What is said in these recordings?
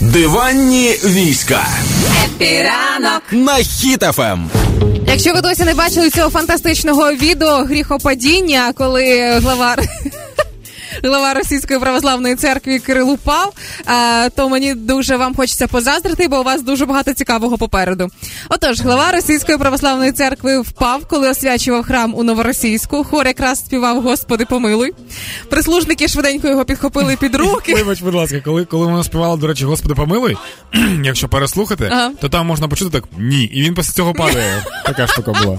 Диванні війська Happy ранок на Хіт FM. Якщо ви досі не бачили цього фантастичного відео гріхопадіння, коли главар глава Російської православної церкви Кирил упав, то мені дуже вам хочеться позаздрити, бо у вас дуже багато цікавого попереду. Отож, глава Російської православної церкви впав, коли освячував храм у Новоросійську. Хор якраз співав Господи, помилуй. Прислужники швиденько його підхопили під руки. Вибач, будь ласка, коли коли вона співала, до речі, Господи, помилуй, якщо переслухати, ага. то там можна почути так ні. І він після цього падає. Така штука була.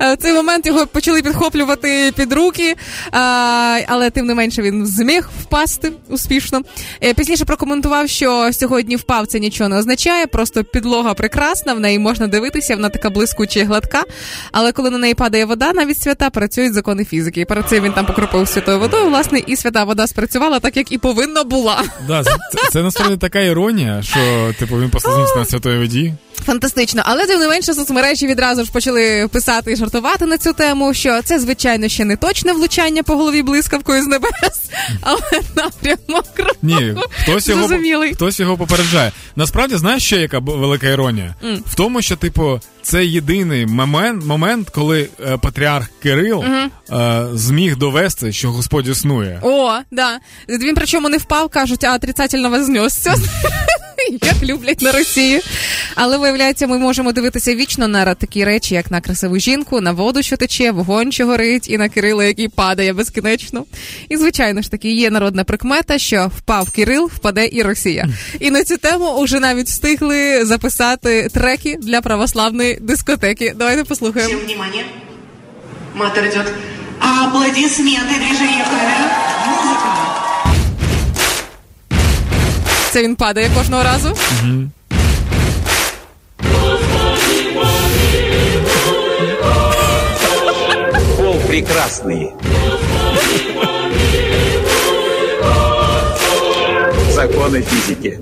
В цей момент його почали підхоплювати під руки, але тим не менше він зміг впасти успішно. Е, пізніше прокоментував, що сьогодні впав це нічого не означає, просто підлога прекрасна, в неї можна дивитися, вона така блискуча і гладка. Але коли на неї падає вода, навіть свята працюють закони фізики. І перед цим він там покропив святою водою. Власне, і свята вода спрацювала так, як і повинна була. Да, Це, це насправді така іронія, що типу він послизнувся на святої воді. Фантастично, але тим не менше соцмережі відразу ж почали писати і жартувати на цю тему. Що це звичайно ще не точне влучання по голові блискавкою з небес, але напрямок Ні, хтось його хтось його попереджає. Насправді знаєш, ще яка велика іронія mm. в тому, що типу це єдиний момент, момент коли е, патріарх Кирил mm-hmm. е, зміг довести, що Господь існує. О, да він причому не впав, кажуть, а отрицательно вознесся. як люблять на Росії. Але виявляється, ми можемо дивитися вічно на такі речі, як на красиву жінку, на воду, що тече, вогонь, що горить, і на Кирила, який падає безкінечно. І звичайно ж таки є народна прикмета, що впав Кирил, впаде і Росія. І на цю тему уже навіть встигли записати треки для православної дискотеки. Давайте послухаємо. Всім внимание. Матер идет. Аплодисменты, движение Музыка. Це він падає кожного разу. Угу. Пол прекрасный. Законы физики.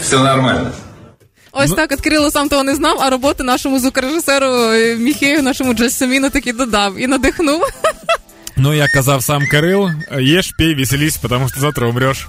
Все нормально. Ось ну... так от Кирило сам того не знав, а роботи нашому звукорежисеру е, Міхею, нашому Джасаміну таки додав і надихнув. Ну, як казав сам Кирил, єш, пій, веселись, тому що завтра умреш.